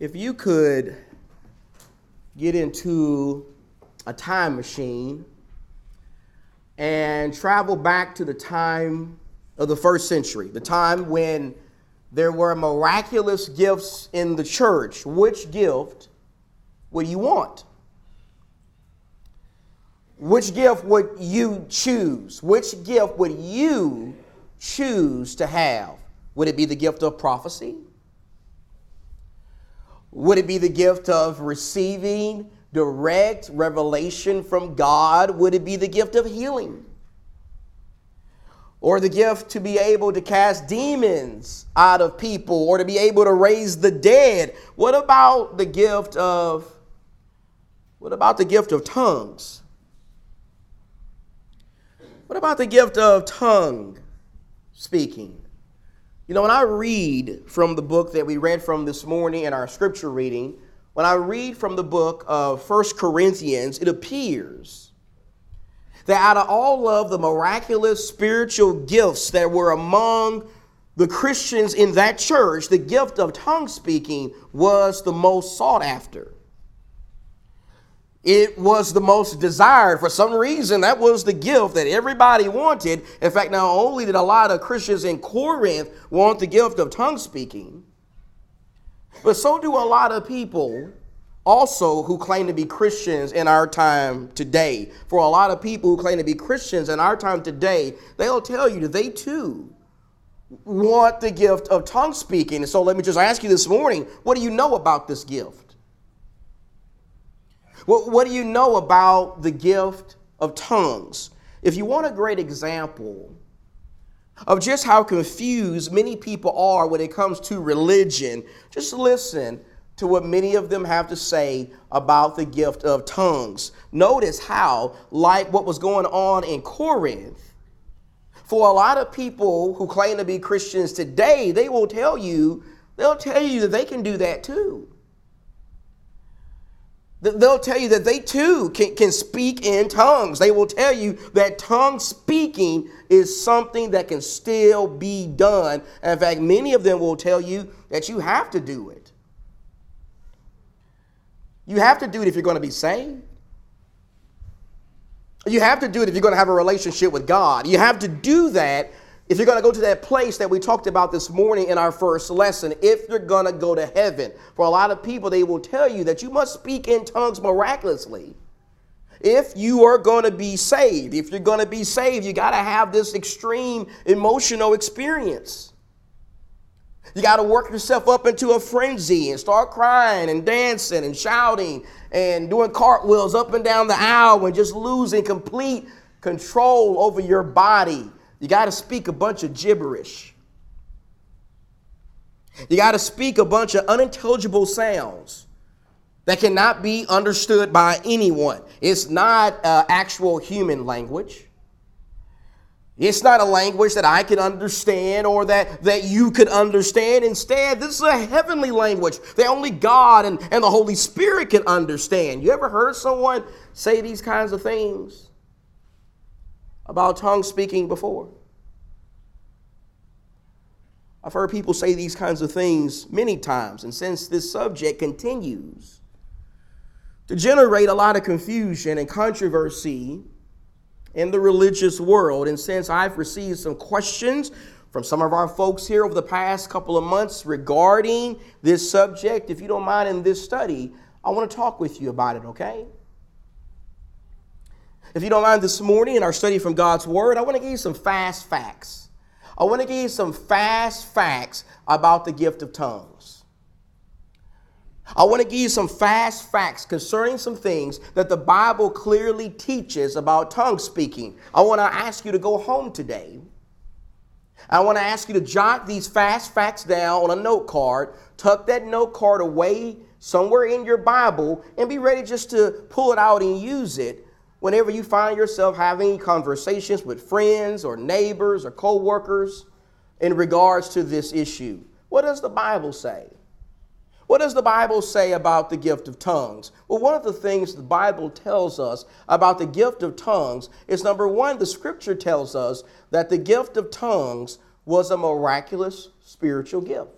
If you could get into a time machine and travel back to the time of the first century, the time when there were miraculous gifts in the church, which gift would you want? Which gift would you choose? Which gift would you choose to have? Would it be the gift of prophecy? Would it be the gift of receiving direct revelation from God? Would it be the gift of healing? Or the gift to be able to cast demons out of people or to be able to raise the dead? What about the gift of what about the gift of tongues? What about the gift of tongue speaking? You know, when I read from the book that we read from this morning in our scripture reading, when I read from the book of First Corinthians, it appears that out of all of the miraculous spiritual gifts that were among the Christians in that church, the gift of tongue speaking was the most sought after. It was the most desired. For some reason, that was the gift that everybody wanted. In fact, not only did a lot of Christians in Corinth want the gift of tongue speaking, but so do a lot of people also who claim to be Christians in our time today. For a lot of people who claim to be Christians in our time today, they'll tell you that they too want the gift of tongue speaking. And so let me just ask you this morning what do you know about this gift? What, what do you know about the gift of tongues? If you want a great example of just how confused many people are when it comes to religion, just listen to what many of them have to say about the gift of tongues. Notice how, like what was going on in Corinth, for a lot of people who claim to be Christians today, they will tell you, they'll tell you that they can do that too. They'll tell you that they too can, can speak in tongues. They will tell you that tongue speaking is something that can still be done. And in fact, many of them will tell you that you have to do it. You have to do it if you're going to be saved. You have to do it if you're going to have a relationship with God. You have to do that if you're going to go to that place that we talked about this morning in our first lesson, if you're going to go to heaven, for a lot of people, they will tell you that you must speak in tongues miraculously. If you are going to be saved, if you're going to be saved, you got to have this extreme emotional experience. You got to work yourself up into a frenzy and start crying and dancing and shouting and doing cartwheels up and down the aisle and just losing complete control over your body you got to speak a bunch of gibberish. You got to speak a bunch of unintelligible sounds that cannot be understood by anyone. It's not uh, actual human language. It's not a language that I can understand or that, that you could understand. Instead, this is a heavenly language that only God and, and the Holy Spirit can understand. You ever heard someone say these kinds of things? About tongue speaking before. I've heard people say these kinds of things many times, and since this subject continues to generate a lot of confusion and controversy in the religious world, and since I've received some questions from some of our folks here over the past couple of months regarding this subject, if you don't mind in this study, I want to talk with you about it, okay? If you don't mind this morning in our study from God's Word, I want to give you some fast facts. I want to give you some fast facts about the gift of tongues. I want to give you some fast facts concerning some things that the Bible clearly teaches about tongue speaking. I want to ask you to go home today. I want to ask you to jot these fast facts down on a note card, tuck that note card away somewhere in your Bible, and be ready just to pull it out and use it whenever you find yourself having conversations with friends or neighbors or co-workers in regards to this issue. What does the Bible say? What does the Bible say about the gift of tongues? Well, one of the things the Bible tells us about the gift of tongues is number one, the scripture tells us that the gift of tongues was a miraculous spiritual gift.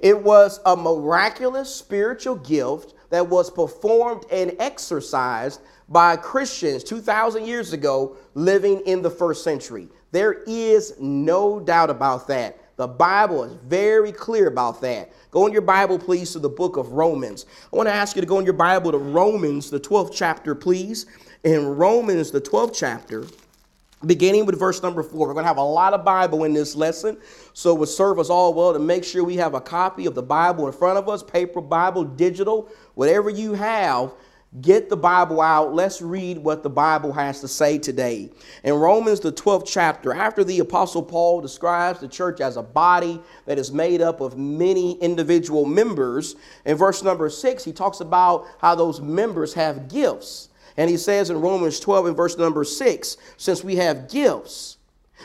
It was a miraculous spiritual gift that was performed and exercised by Christians 2,000 years ago living in the first century. There is no doubt about that. The Bible is very clear about that. Go in your Bible, please, to the book of Romans. I want to ask you to go in your Bible to Romans, the 12th chapter, please. In Romans, the 12th chapter, beginning with verse number four. We're going to have a lot of Bible in this lesson, so it would serve us all well to make sure we have a copy of the Bible in front of us paper Bible, digital, whatever you have. Get the Bible out. Let's read what the Bible has to say today. In Romans, the 12th chapter, after the Apostle Paul describes the church as a body that is made up of many individual members, in verse number six, he talks about how those members have gifts. And he says in Romans 12 and verse number 6 since we have gifts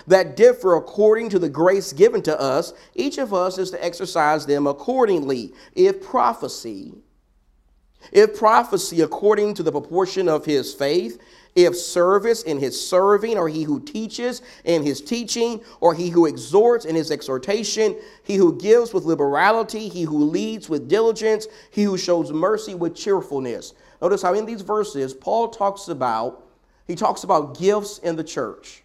that differ according to the grace given to us, each of us is to exercise them accordingly. If prophecy, if prophecy according to the proportion of his faith, if service in his serving, or he who teaches in his teaching, or he who exhorts in his exhortation, he who gives with liberality, he who leads with diligence, he who shows mercy with cheerfulness. Notice how in these verses, Paul talks about, he talks about gifts in the church.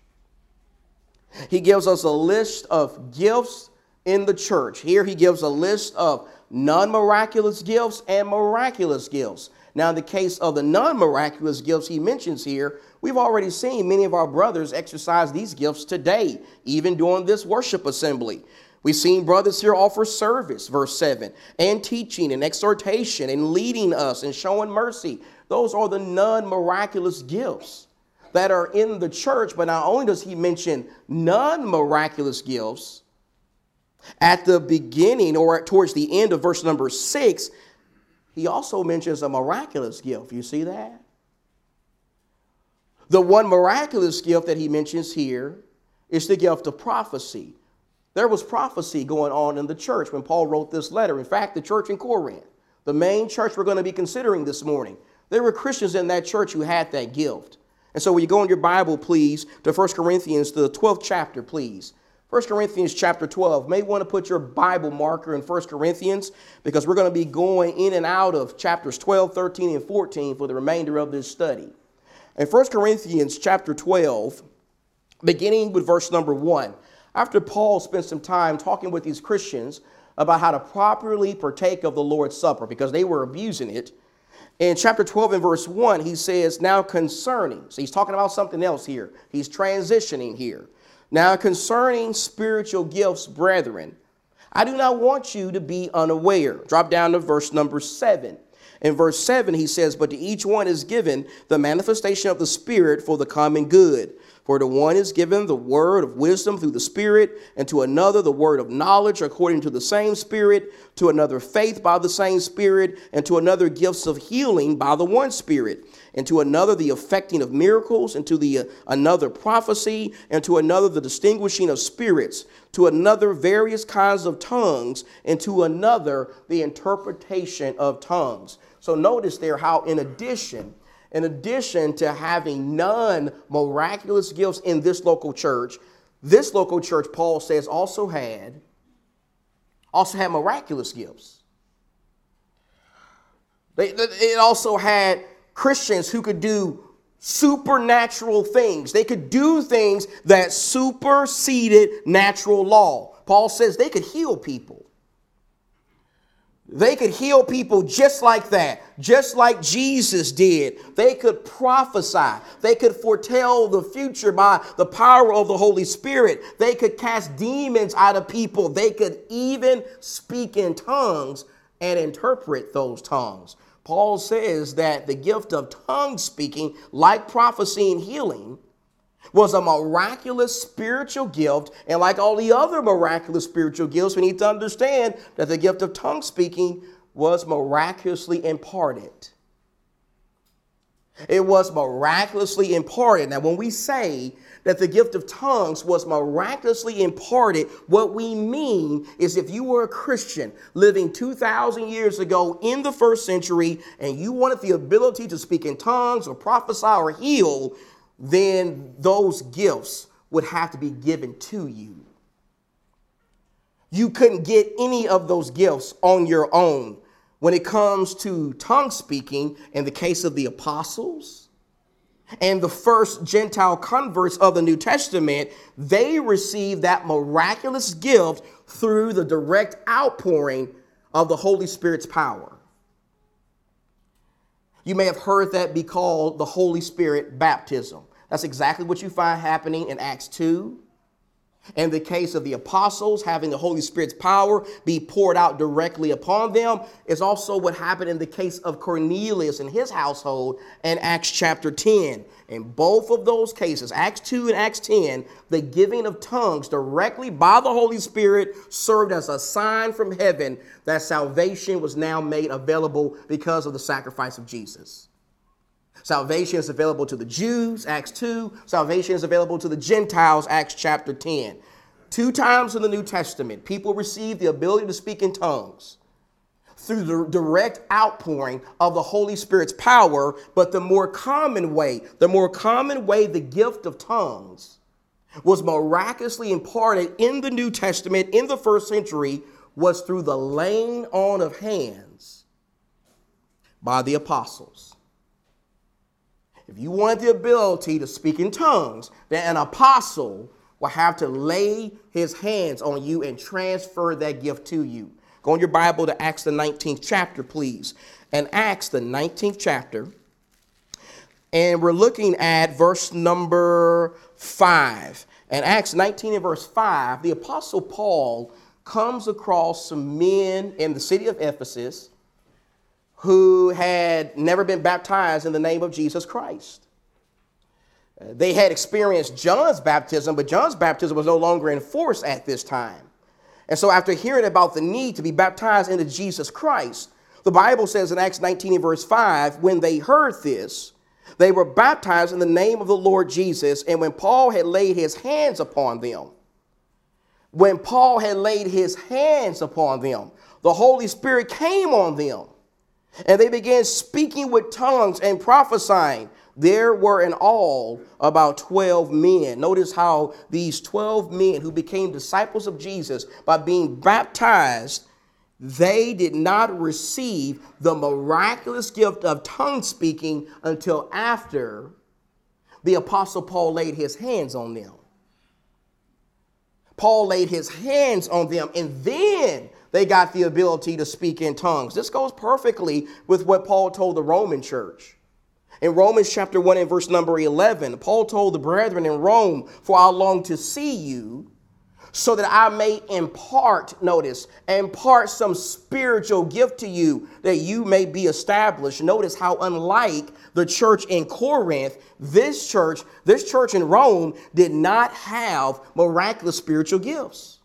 He gives us a list of gifts in the church. Here he gives a list of non miraculous gifts and miraculous gifts. Now, in the case of the non miraculous gifts he mentions here, we've already seen many of our brothers exercise these gifts today, even during this worship assembly. We've seen brothers here offer service, verse 7, and teaching and exhortation and leading us and showing mercy. Those are the non miraculous gifts that are in the church. But not only does he mention non miraculous gifts, at the beginning or towards the end of verse number 6, he also mentions a miraculous gift. You see that? The one miraculous gift that he mentions here is the gift of prophecy. There was prophecy going on in the church when Paul wrote this letter. In fact, the church in Corinth, the main church we're going to be considering this morning, there were Christians in that church who had that gift. And so, when you go in your Bible, please, to 1 Corinthians, the 12th chapter, please. 1 Corinthians chapter 12. May want to put your Bible marker in 1 Corinthians because we're going to be going in and out of chapters 12, 13, and 14 for the remainder of this study. In 1 Corinthians chapter 12, beginning with verse number 1, after Paul spent some time talking with these Christians about how to properly partake of the Lord's Supper because they were abusing it, in chapter 12 and verse 1, he says, Now concerning, so he's talking about something else here. He's transitioning here. Now concerning spiritual gifts, brethren, I do not want you to be unaware. Drop down to verse number 7. In verse 7, he says, But to each one is given the manifestation of the Spirit for the common good. For to one is given the word of wisdom through the Spirit, and to another the word of knowledge according to the same Spirit, to another faith by the same Spirit, and to another gifts of healing by the one Spirit, and to another the effecting of miracles, and to the uh, another prophecy, and to another the distinguishing of spirits, to another various kinds of tongues, and to another the interpretation of tongues. So notice there how in addition in addition to having none miraculous gifts in this local church, this local church, Paul says, also had also had miraculous gifts. It also had Christians who could do supernatural things. They could do things that superseded natural law. Paul says they could heal people. They could heal people just like that, just like Jesus did. They could prophesy. They could foretell the future by the power of the Holy Spirit. They could cast demons out of people. They could even speak in tongues and interpret those tongues. Paul says that the gift of tongue speaking, like prophecy and healing, was a miraculous spiritual gift. And like all the other miraculous spiritual gifts, we need to understand that the gift of tongue speaking was miraculously imparted. It was miraculously imparted. Now, when we say that the gift of tongues was miraculously imparted, what we mean is if you were a Christian living 2,000 years ago in the first century and you wanted the ability to speak in tongues or prophesy or heal, then those gifts would have to be given to you. You couldn't get any of those gifts on your own. When it comes to tongue speaking, in the case of the apostles and the first Gentile converts of the New Testament, they received that miraculous gift through the direct outpouring of the Holy Spirit's power. You may have heard that be called the Holy Spirit baptism. That's exactly what you find happening in Acts 2. In the case of the apostles, having the Holy Spirit's power be poured out directly upon them, is also what happened in the case of Cornelius and his household in Acts chapter 10. In both of those cases, Acts 2 and Acts 10, the giving of tongues directly by the Holy Spirit served as a sign from heaven that salvation was now made available because of the sacrifice of Jesus. Salvation is available to the Jews, Acts 2. Salvation is available to the Gentiles, Acts chapter 10. Two times in the New Testament, people receive the ability to speak in tongues through the direct outpouring of the Holy Spirit's power, but the more common way, the more common way the gift of tongues was miraculously imparted in the New Testament in the first century was through the laying on of hands by the apostles. If you want the ability to speak in tongues, then an apostle will have to lay his hands on you and transfer that gift to you. Go in your Bible to Acts the 19th chapter, please. And Acts the 19th chapter. And we're looking at verse number 5. And Acts 19 and verse 5, the apostle Paul comes across some men in the city of Ephesus who had never been baptized in the name of Jesus Christ. Uh, they had experienced John's baptism, but John's baptism was no longer in force at this time. And so, after hearing about the need to be baptized into Jesus Christ, the Bible says in Acts 19 and verse 5 when they heard this, they were baptized in the name of the Lord Jesus. And when Paul had laid his hands upon them, when Paul had laid his hands upon them, the Holy Spirit came on them and they began speaking with tongues and prophesying. There were in all about 12 men. Notice how these 12 men who became disciples of Jesus by being baptized, they did not receive the miraculous gift of tongue speaking until after the Apostle Paul laid his hands on them. Paul laid his hands on them, and then they got the ability to speak in tongues. This goes perfectly with what Paul told the Roman church. In Romans chapter 1 and verse number 11, Paul told the brethren in Rome, For I long to see you, so that I may impart, notice, impart some spiritual gift to you, that you may be established. Notice how, unlike the church in Corinth, this church, this church in Rome, did not have miraculous spiritual gifts.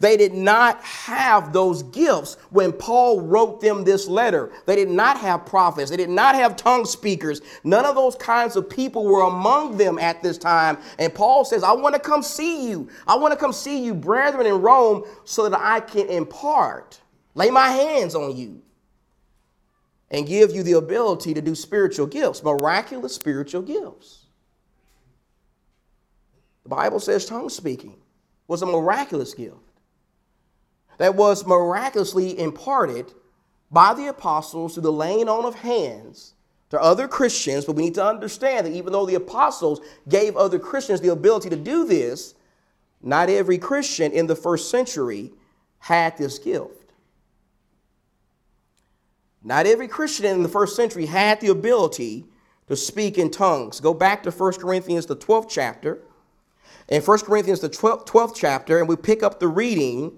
They did not have those gifts when Paul wrote them this letter. They did not have prophets. They did not have tongue speakers. None of those kinds of people were among them at this time. And Paul says, I want to come see you. I want to come see you, brethren in Rome, so that I can impart, lay my hands on you, and give you the ability to do spiritual gifts, miraculous spiritual gifts. The Bible says tongue speaking was a miraculous gift that was miraculously imparted by the apostles through the laying on of hands to other Christians. But we need to understand that even though the apostles gave other Christians the ability to do this, not every Christian in the first century had this gift. Not every Christian in the first century had the ability to speak in tongues. Go back to 1 Corinthians, the 12th chapter. In 1 Corinthians, the 12th chapter, and we pick up the reading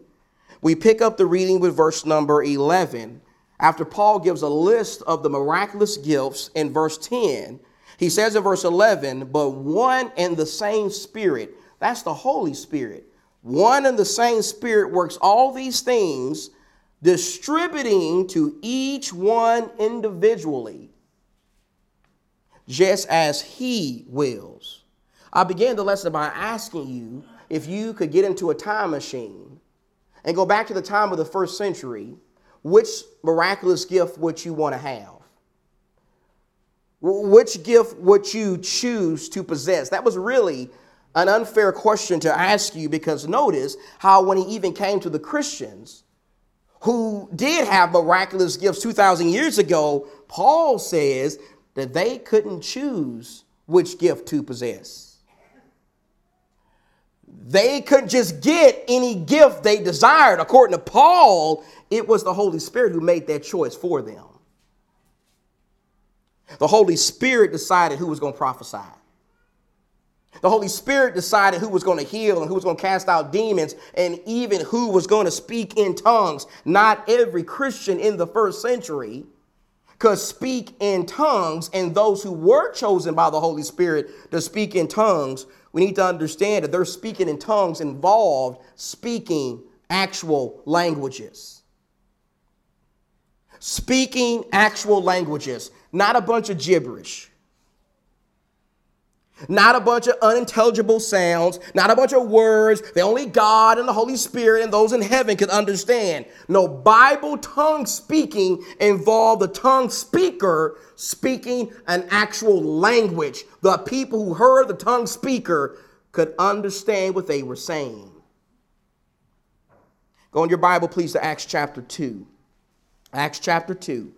we pick up the reading with verse number 11. After Paul gives a list of the miraculous gifts in verse 10, he says in verse 11, but one and the same Spirit, that's the Holy Spirit, one and the same Spirit works all these things, distributing to each one individually, just as he wills. I began the lesson by asking you if you could get into a time machine and go back to the time of the first century, which miraculous gift would you want to have? Which gift would you choose to possess? That was really an unfair question to ask you because notice how when he even came to the Christians who did have miraculous gifts 2,000 years ago, Paul says that they couldn't choose which gift to possess. They couldn't just get any gift they desired. According to Paul, it was the Holy Spirit who made that choice for them. The Holy Spirit decided who was going to prophesy. The Holy Spirit decided who was going to heal and who was going to cast out demons and even who was going to speak in tongues. Not every Christian in the first century could speak in tongues, and those who were chosen by the Holy Spirit to speak in tongues, we need to understand that their speaking in tongues involved speaking actual languages. Speaking actual languages, not a bunch of gibberish. Not a bunch of unintelligible sounds, not a bunch of words that only God and the Holy Spirit and those in heaven could understand. No, Bible tongue speaking involved the tongue speaker speaking an actual language. The people who heard the tongue speaker could understand what they were saying. Go in your Bible, please, to Acts chapter 2. Acts chapter 2.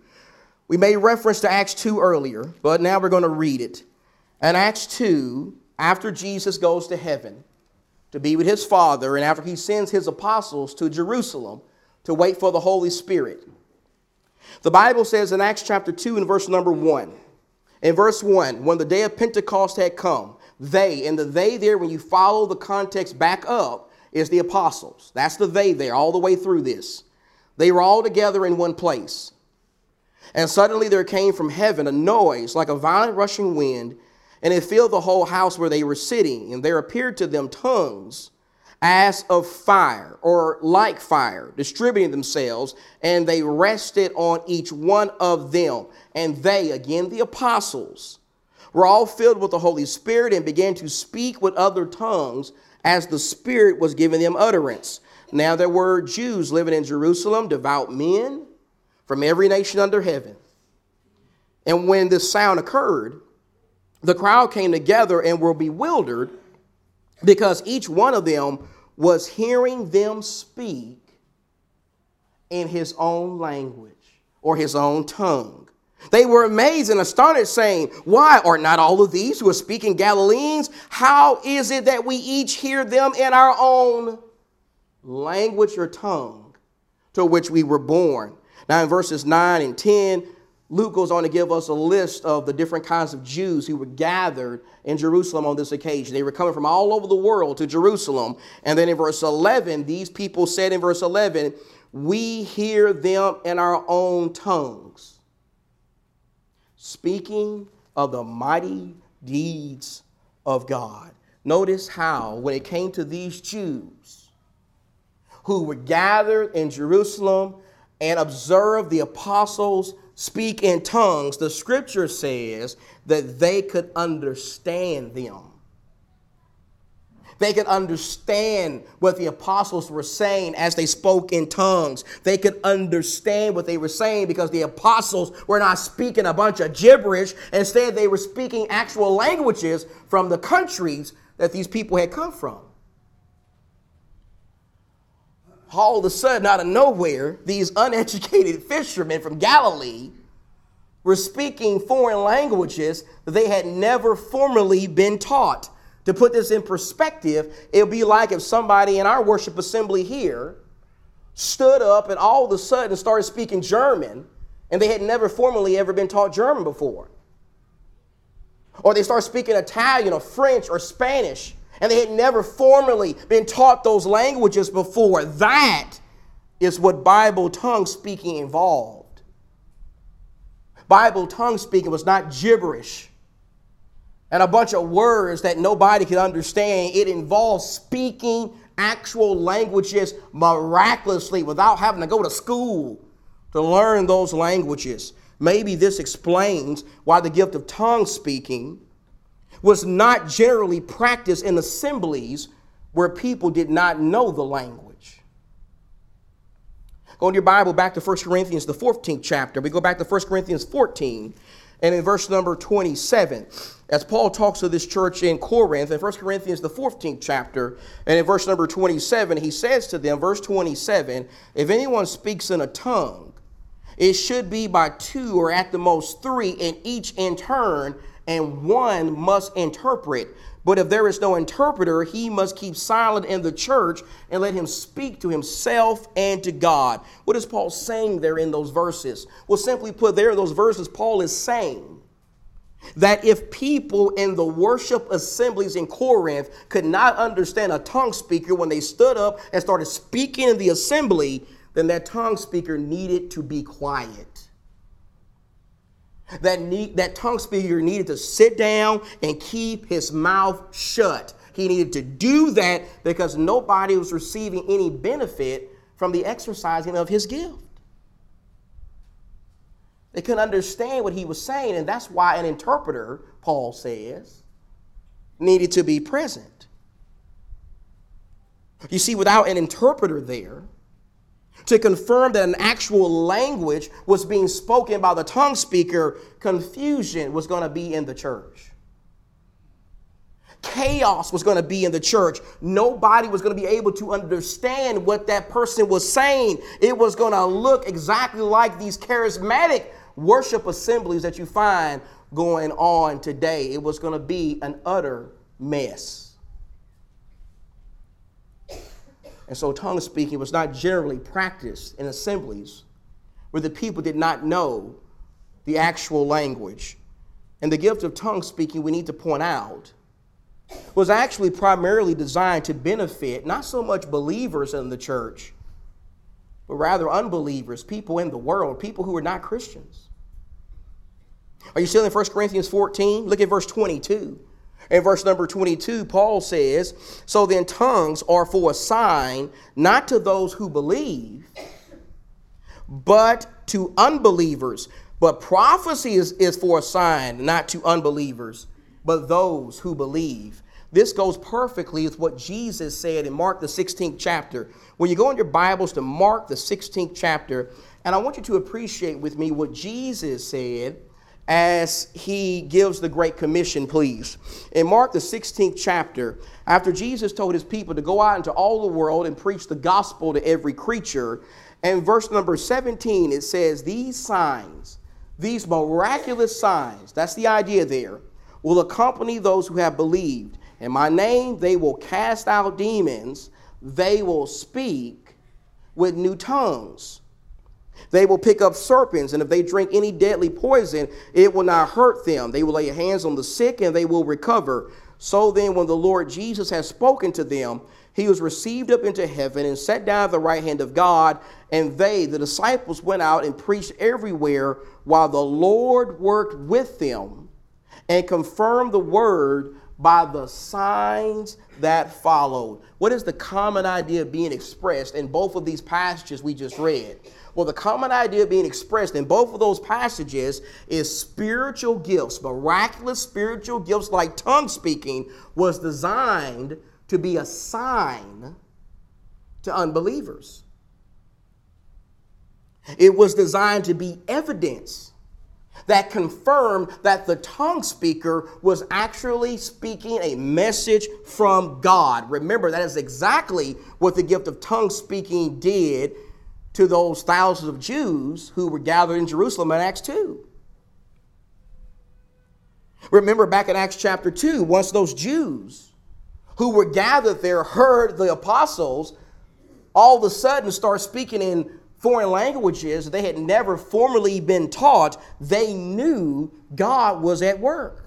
We made reference to Acts 2 earlier, but now we're going to read it. In Acts 2, after Jesus goes to heaven to be with his Father, and after he sends his apostles to Jerusalem to wait for the Holy Spirit, the Bible says in Acts chapter 2 and verse number 1, in verse 1, when the day of Pentecost had come, they, and the they there, when you follow the context back up, is the apostles. That's the they there, all the way through this. They were all together in one place. And suddenly there came from heaven a noise like a violent rushing wind and it filled the whole house where they were sitting. And there appeared to them tongues as of fire, or like fire, distributing themselves, and they rested on each one of them. And they, again, the apostles, were all filled with the Holy Spirit and began to speak with other tongues as the Spirit was giving them utterance. Now there were Jews living in Jerusalem, devout men from every nation under heaven. And when this sound occurred, the crowd came together and were bewildered because each one of them was hearing them speak in his own language or his own tongue. They were amazed and astonished, saying, Why are not all of these who are speaking Galileans? How is it that we each hear them in our own language or tongue to which we were born? Now, in verses 9 and 10, Luke goes on to give us a list of the different kinds of Jews who were gathered in Jerusalem on this occasion. They were coming from all over the world to Jerusalem. And then in verse 11, these people said in verse 11, We hear them in our own tongues, speaking of the mighty deeds of God. Notice how, when it came to these Jews who were gathered in Jerusalem and observed the apostles' speak in tongues, the scripture says that they could understand them. They could understand what the apostles were saying as they spoke in tongues. They could understand what they were saying because the apostles were not speaking a bunch of gibberish. Instead, they were speaking actual languages from the countries that these people had come from all of a sudden, out of nowhere, these uneducated fishermen from Galilee were speaking foreign languages that they had never formerly been taught. To put this in perspective, it would be like if somebody in our worship assembly here stood up and all of a sudden started speaking German and they had never formally ever been taught German before. Or they start speaking Italian or French or Spanish and they had never formally been taught those languages before. That is what Bible tongue speaking involved. Bible tongue speaking was not gibberish and a bunch of words that nobody could understand. It involved speaking actual languages miraculously without having to go to school to learn those languages. Maybe this explains why the gift of tongue speaking was not generally practiced in assemblies where people did not know the language. Go in your Bible back to 1 Corinthians, the 14th chapter. We go back to 1 Corinthians 14, And in verse number 27, as Paul talks to this church in Corinth, in 1 Corinthians, the 14th chapter, and in verse number 27, he says to them, verse 27, if anyone speaks in a tongue, it should be by two or at the most three, and each in turn, and one must interpret. But if there is no interpreter, he must keep silent in the church and let him speak to himself and to God. What is Paul saying there in those verses? Well, simply put, there in those verses, Paul is saying that if people in the worship assemblies in Corinth could not understand a tongue speaker when they stood up and started speaking in the assembly, then that tongue speaker needed to be quiet. That, need, that tongue speaker needed to sit down and keep his mouth shut. He needed to do that because nobody was receiving any benefit from the exercising of his gift. They couldn't understand what he was saying, and that's why an interpreter, Paul says, needed to be present. You see, without an interpreter there, to confirm that an actual language was being spoken by the tongue speaker, confusion was going to be in the church. Chaos was going to be in the church. Nobody was going to be able to understand what that person was saying. It was going to look exactly like these charismatic worship assemblies that you find going on today. It was going to be an utter mess. And so tongue speaking was not generally practiced in assemblies where the people did not know the actual language. And the gift of tongue speaking, we need to point out, was actually primarily designed to benefit not so much believers in the church, but rather unbelievers, people in the world, people who are not Christians. Are you still in 1 Corinthians 14? Look at verse 22. In verse number 22, Paul says, So then tongues are for a sign, not to those who believe, but to unbelievers. But prophecy is, is for a sign, not to unbelievers, but those who believe. This goes perfectly with what Jesus said in Mark, the 16th chapter. When you go in your Bibles to Mark, the 16th chapter, and I want you to appreciate with me what Jesus said as he gives the Great Commission, please. In Mark, the 16th chapter, after Jesus told his people to go out into all the world and preach the gospel to every creature, and verse number 17, it says, These signs, these miraculous signs, that's the idea there, will accompany those who have believed. In my name, they will cast out demons, they will speak with new tongues. They will pick up serpents, and if they drink any deadly poison, it will not hurt them. They will lay hands on the sick, and they will recover. So then, when the Lord Jesus has spoken to them, he was received up into heaven and sat down at the right hand of God. And they, the disciples, went out and preached everywhere while the Lord worked with them and confirmed the word by the signs that followed. What is the common idea being expressed in both of these passages we just read? Well, the common idea being expressed in both of those passages is spiritual gifts. Miraculous spiritual gifts like tongue speaking was designed to be a sign to unbelievers. It was designed to be evidence that confirmed that the tongue speaker was actually speaking a message from God. Remember, that is exactly what the gift of tongue speaking did to those thousands of Jews who were gathered in Jerusalem in Acts 2. Remember back in Acts chapter 2, once those Jews who were gathered there heard the apostles all of a sudden start speaking in foreign languages they had never formerly been taught, they knew God was at work.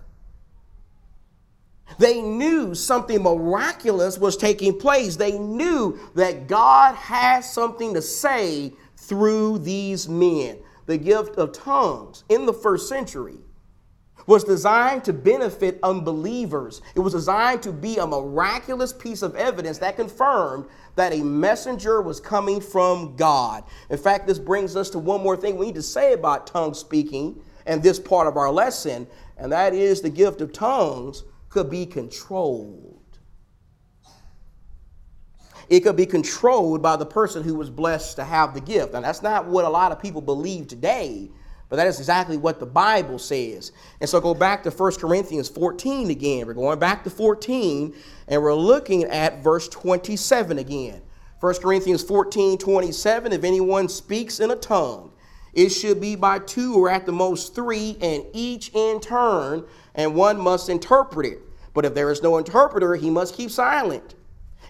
They knew something miraculous was taking place. They knew that God had something to say through these men. The gift of tongues in the first century was designed to benefit unbelievers. It was designed to be a miraculous piece of evidence that confirmed that a messenger was coming from God. In fact, this brings us to one more thing we need to say about tongue speaking and this part of our lesson, and that is the gift of tongues could be controlled. It could be controlled by the person who was blessed to have the gift. And that's not what a lot of people believe today. But that is exactly what the Bible says. And so go back to 1 Corinthians 14 again. We're going back to 14 and we're looking at verse 27 again. 1 Corinthians 14 27. If anyone speaks in a tongue, it should be by two or at the most three, and each in turn, and one must interpret it. But if there is no interpreter, he must keep silent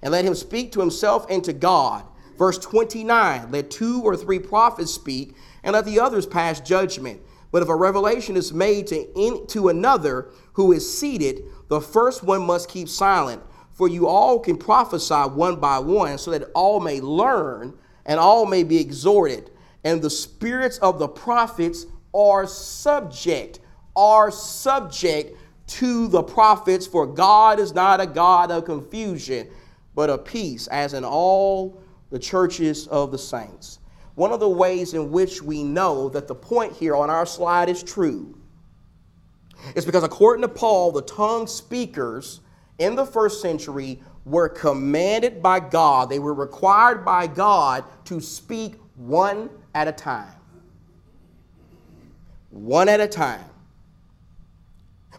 and let him speak to himself and to God. Verse 29 Let two or three prophets speak and let the others pass judgment. But if a revelation is made to, in, to another who is seated, the first one must keep silent. For you all can prophesy one by one, so that all may learn and all may be exhorted. And the spirits of the prophets are subject, are subject to the prophets, for God is not a God of confusion, but of peace, as in all the churches of the saints. One of the ways in which we know that the point here on our slide is true is because, according to Paul, the tongue speakers in the first century were commanded by God, they were required by God to speak one at a time. One at a time.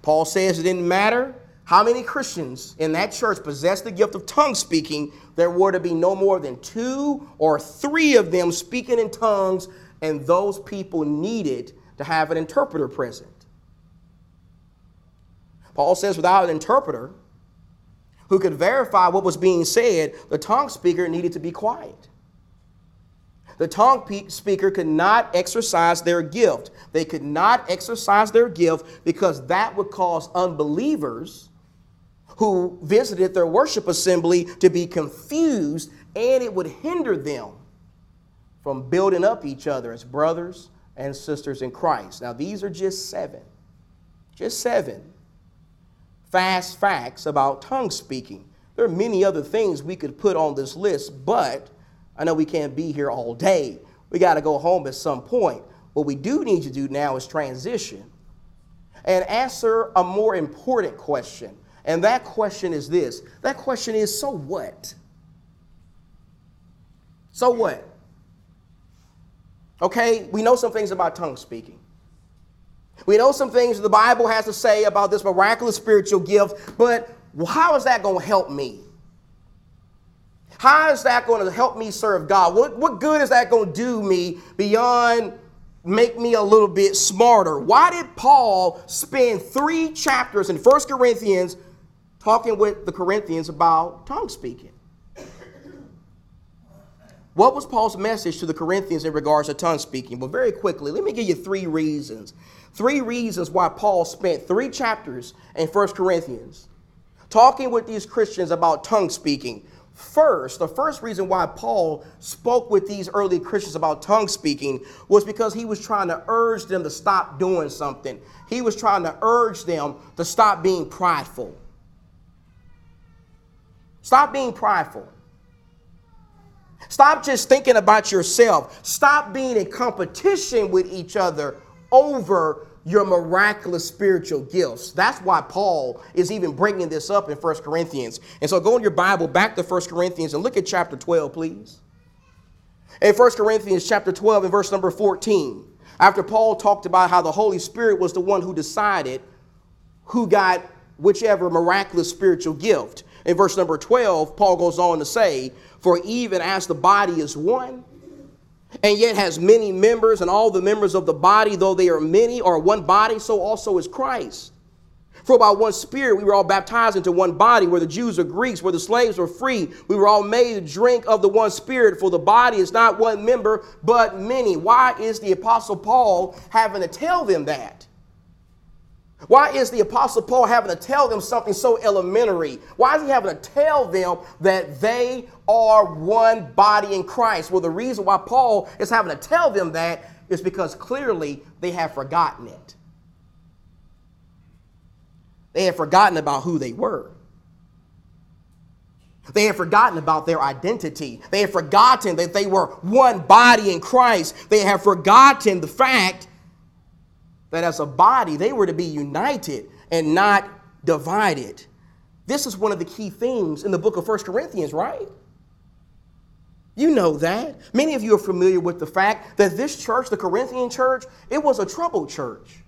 Paul says it didn't matter how many Christians in that church possessed the gift of tongue speaking, there were to be no more than two or three of them speaking in tongues, and those people needed to have an interpreter present. Paul says, without an interpreter who could verify what was being said, the tongue speaker needed to be quiet. The tongue speaker could not exercise their gift. They could not exercise their gift because that would cause unbelievers who visited their worship assembly to be confused, and it would hinder them from building up each other as brothers and sisters in Christ. Now, these are just seven, just seven fast facts about tongue speaking. There are many other things we could put on this list, but I know we can't be here all day. We got to go home at some point. What we do need to do now is transition and answer a more important question and that question is this that question is so what? So what? Okay, we know some things about tongue speaking. We know some things the Bible has to say about this miraculous spiritual gift, but how is that going to help me? How is that going to help me serve God? What, what good is that going to do me beyond make me a little bit smarter? Why did Paul spend three chapters in First Corinthians talking with the Corinthians about tongue speaking. What was Paul's message to the Corinthians in regards to tongue speaking? Well, very quickly, let me give you three reasons. Three reasons why Paul spent three chapters in 1 Corinthians talking with these Christians about tongue speaking. First, the first reason why Paul spoke with these early Christians about tongue speaking was because he was trying to urge them to stop doing something. He was trying to urge them to stop being prideful. Stop being prideful. Stop just thinking about yourself. Stop being in competition with each other over your miraculous spiritual gifts. That's why Paul is even bringing this up in 1 Corinthians. And so go in your Bible back to 1 Corinthians and look at chapter 12, please. In 1 Corinthians chapter 12 and verse number 14, after Paul talked about how the Holy Spirit was the one who decided who got whichever miraculous spiritual gift. In verse number 12, Paul goes on to say, For even as the body is one, and yet has many members, and all the members of the body, though they are many, are one body, so also is Christ. For by one Spirit we were all baptized into one body, where the Jews or Greeks, where the slaves were free. We were all made to drink of the one Spirit, for the body is not one member, but many. Why is the Apostle Paul having to tell them that? Why is the Apostle Paul having to tell them something so elementary? Why is he having to tell them that they are one body in Christ? Well, the reason why Paul is having to tell them that is because clearly they have forgotten it. They have forgotten about who they were. They have forgotten about their identity. They have forgotten that they were one body in Christ. They have forgotten the fact that as a body, they were to be united and not divided. This is one of the key themes in the book of First Corinthians, right? You know that. Many of you are familiar with the fact that this church, the Corinthian church, it was a troubled church.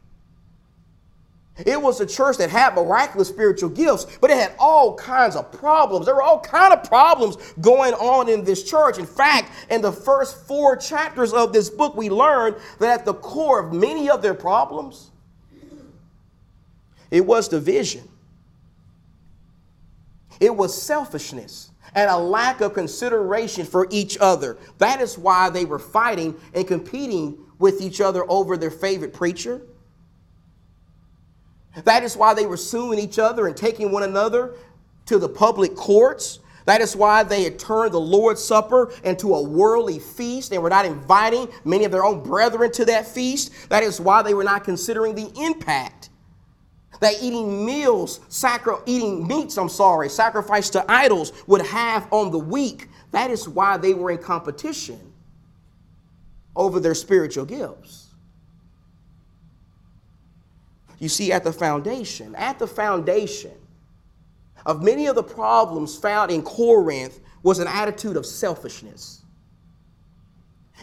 It was a church that had miraculous spiritual gifts, but it had all kinds of problems. There were all kinds of problems going on in this church. In fact, in the first four chapters of this book, we learn that at the core of many of their problems, it was division. It was selfishness and a lack of consideration for each other. That is why they were fighting and competing with each other over their favorite preacher that is why they were suing each other and taking one another to the public courts. That is why they had turned the Lord's Supper into a worldly feast. They were not inviting many of their own brethren to that feast. That is why they were not considering the impact that eating meals, sacri- eating meats, I'm sorry, sacrificed to idols would have on the weak. That is why they were in competition over their spiritual gifts. You see, at the foundation, at the foundation of many of the problems found in Corinth was an attitude of selfishness.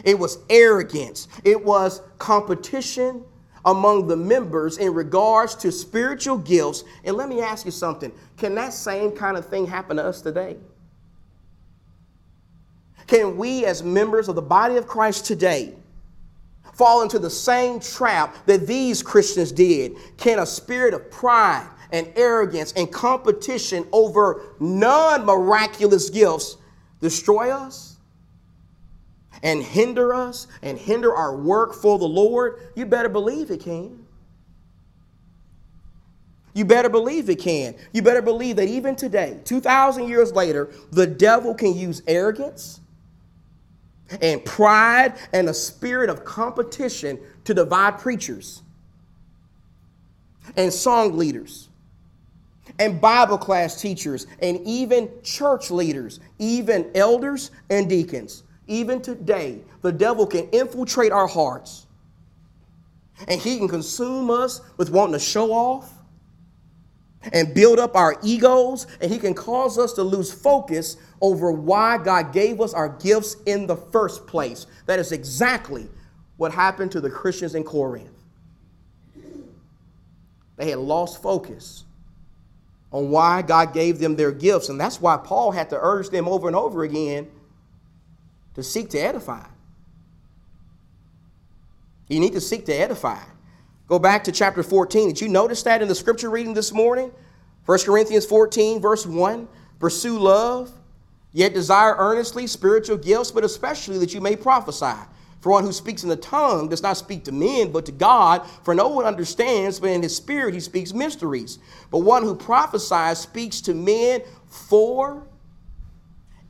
It was arrogance. It was competition among the members in regards to spiritual gifts. And let me ask you something can that same kind of thing happen to us today? Can we, as members of the body of Christ today, fall into the same trap that these Christians did? Can a spirit of pride and arrogance and competition over non miraculous gifts destroy us and hinder us and hinder our work for the Lord? You better believe it can. You better believe it can. You better believe that even today, 2,000 years later, the devil can use arrogance and pride and a spirit of competition to divide preachers and song leaders and Bible class teachers and even church leaders, even elders and deacons. Even today, the devil can infiltrate our hearts and he can consume us with wanting to show off and build up our egos, and he can cause us to lose focus over why God gave us our gifts in the first place. That is exactly what happened to the Christians in Corinth. They had lost focus on why God gave them their gifts, and that's why Paul had to urge them over and over again to seek to edify. You need to seek to edify. Go back to chapter 14. Did you notice that in the scripture reading this morning? 1 Corinthians 14, verse 1 Pursue love Yet desire earnestly spiritual gifts, but especially that you may prophesy. For one who speaks in the tongue does not speak to men, but to God, for no one understands, but in his spirit he speaks mysteries. But one who prophesies speaks to men for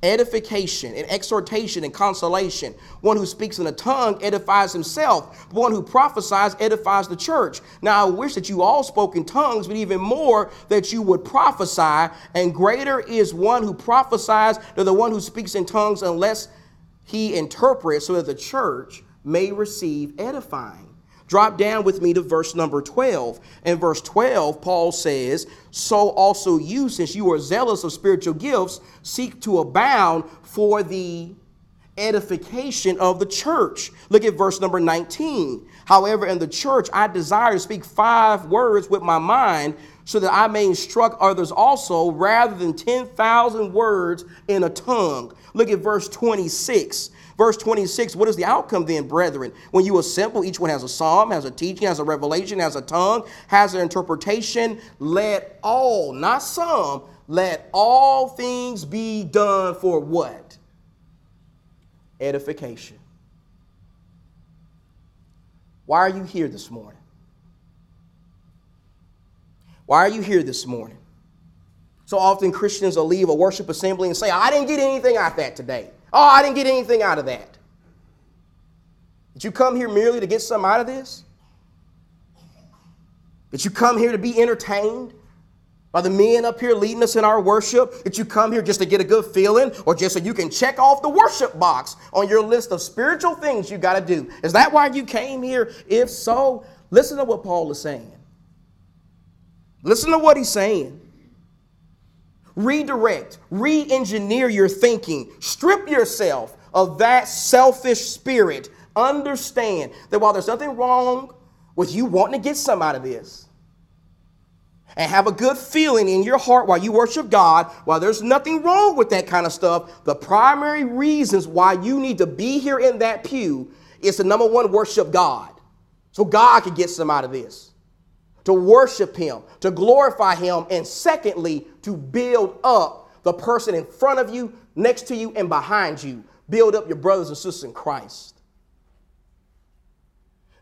edification and exhortation and consolation. One who speaks in a tongue edifies himself. One who prophesies edifies the church. Now I wish that you all spoke in tongues, but even more that you would prophesy. And greater is one who prophesies than the one who speaks in tongues unless he interprets so that the church may receive edifying. Drop down with me to verse number 12. In verse 12, Paul says, So also you, since you are zealous of spiritual gifts, seek to abound for the edification of the church. Look at verse number 19. However, in the church, I desire to speak five words with my mind so that I may instruct others also, rather than 10,000 words in a tongue. Look at verse 26. Verse 26, what is the outcome then, brethren? When you assemble, each one has a psalm, has a teaching, has a revelation, has a tongue, has an interpretation. Let all, not some, let all things be done for what? Edification. Why are you here this morning? Why are you here this morning? So often Christians will leave a worship assembly and say, I didn't get anything out of that today. Oh, I didn't get anything out of that. Did you come here merely to get something out of this? Did you come here to be entertained by the men up here leading us in our worship? Did you come here just to get a good feeling or just so you can check off the worship box on your list of spiritual things you got to do? Is that why you came here? If so, listen to what Paul is saying. Listen to what he's saying. Redirect, re engineer your thinking, strip yourself of that selfish spirit, understand that while there's nothing wrong with you wanting to get some out of this, and have a good feeling in your heart while you worship God, while there's nothing wrong with that kind of stuff, the primary reasons why you need to be here in that pew is to number one, worship God. So God can get some out of this. To worship Him, to glorify Him, and secondly, to build up the person in front of you, next to you, and behind you. Build up your brothers and sisters in Christ.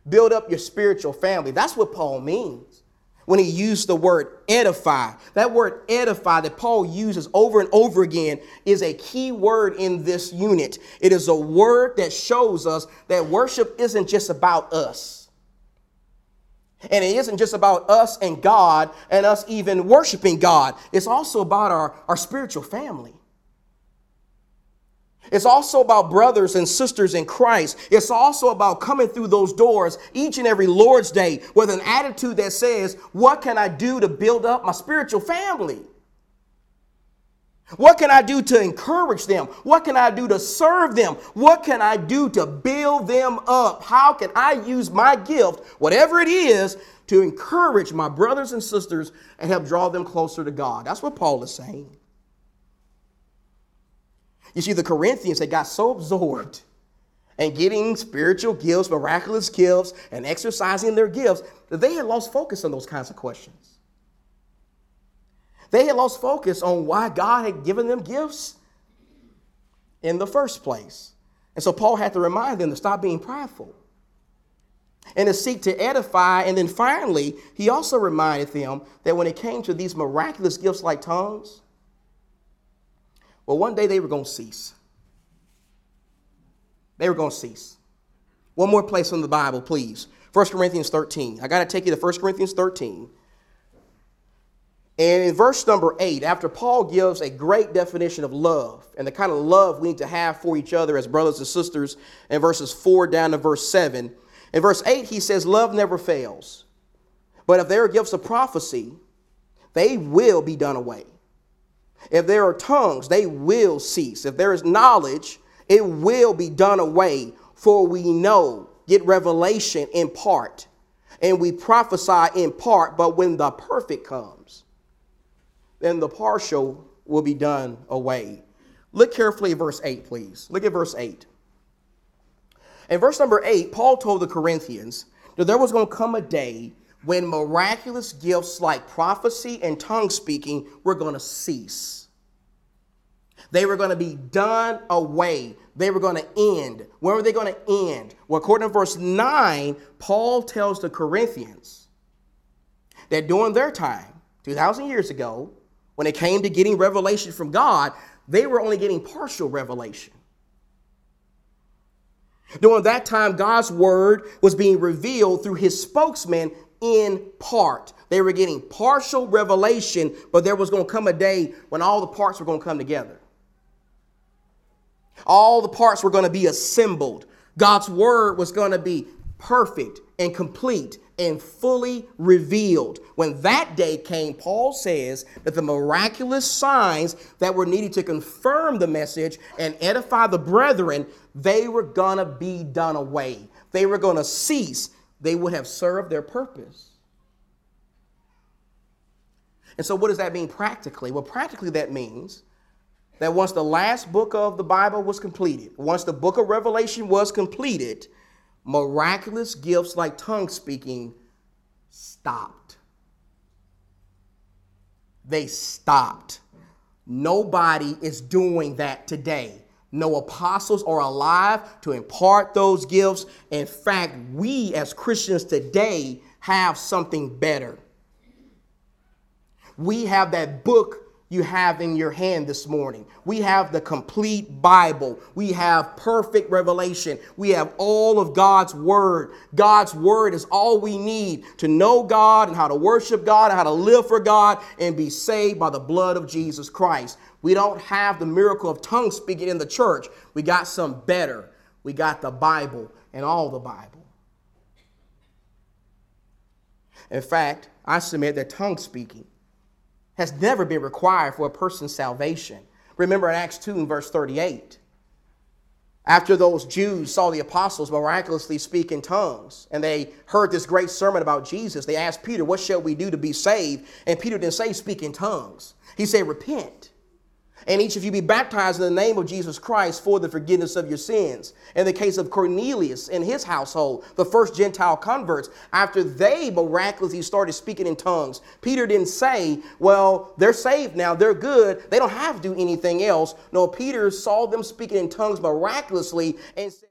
Build up your spiritual family. That's what Paul means when he used the word edify. That word edify that Paul uses over and over again is a key word in this unit. It is a word that shows us that worship isn't just about us. And it isn't just about us and God and us even worshiping God. It's also about our, our spiritual family. It's also about brothers and sisters in Christ. It's also about coming through those doors each and every Lord's Day with an attitude that says, What can I do to build up my spiritual family? What can I do to encourage them? What can I do to serve them? What can I do to build them up? How can I use my gift, whatever it is, to encourage my brothers and sisters and help draw them closer to God? That's what Paul is saying. You see, the Corinthians, they got so absorbed in getting spiritual gifts, miraculous gifts, and exercising their gifts that they had lost focus on those kinds of questions. They had lost focus on why God had given them gifts in the first place. And so Paul had to remind them to stop being prideful and to seek to edify. And then finally, he also reminded them that when it came to these miraculous gifts like tongues, well, one day they were going to cease. They were going to cease. One more place in the Bible, please. 1 Corinthians 13. I got to take you to 1 Corinthians 13. And in verse number 8, after Paul gives a great definition of love and the kind of love we need to have for each other as brothers and sisters, in verses 4 down to verse 7, in verse 8, he says, Love never fails. But if there are gifts of prophecy, they will be done away. If there are tongues, they will cease. If there is knowledge, it will be done away. For we know, get revelation in part, and we prophesy in part, but when the perfect comes, then the partial will be done away. Look carefully at verse 8, please. Look at verse 8. In verse number 8, Paul told the Corinthians that there was going to come a day when miraculous gifts like prophecy and tongue speaking were going to cease. They were going to be done away. They were going to end. When were they going to end? Well, according to verse 9, Paul tells the Corinthians that during their time, 2,000 years ago, when it came to getting revelation from God, they were only getting partial revelation. During that time, God's word was being revealed through his spokesman in part. They were getting partial revelation, but there was going to come a day when all the parts were going to come together. All the parts were going to be assembled. God's word was going to be perfect and complete and fully revealed. When that day came, Paul says that the miraculous signs that were needed to confirm the message and edify the brethren, they were to be done away. They were to cease they would have served their purpose. And so, what does that mean practically? Well, practically, that means that once the last book of the Bible was completed, once the book of Revelation was completed, miraculous gifts like tongue speaking stopped. They stopped. Nobody is doing that today. No apostles are alive to impart those gifts. In fact, we as Christians today have something better. We have that book you have in your hand this morning. We have the complete Bible. We have perfect revelation. We have all of God's Word. God's Word is all we need to know God and how to worship God and how to live for God and be saved by the blood of Jesus Christ. We don't have the miracle of tongue speaking in the church. We got some better. We got the Bible and all the Bible. In fact, I submit that tongue speaking has never been required for a person's salvation. Remember in Acts 2 and verse 38. After those Jews saw the apostles miraculously speak in tongues and they heard this great sermon about Jesus, they asked Peter, What shall we do to be saved? And Peter didn't say, Speak in tongues. He said, Repent and each of you be baptized in the name of Jesus Christ for the forgiveness of your sins. In the case of Cornelius and his household, the first Gentile converts, after they miraculously started speaking in tongues, Peter didn't say, Well, they're saved now, they're good, they don't have to do anything else. No, Peter saw them speaking in tongues miraculously and said,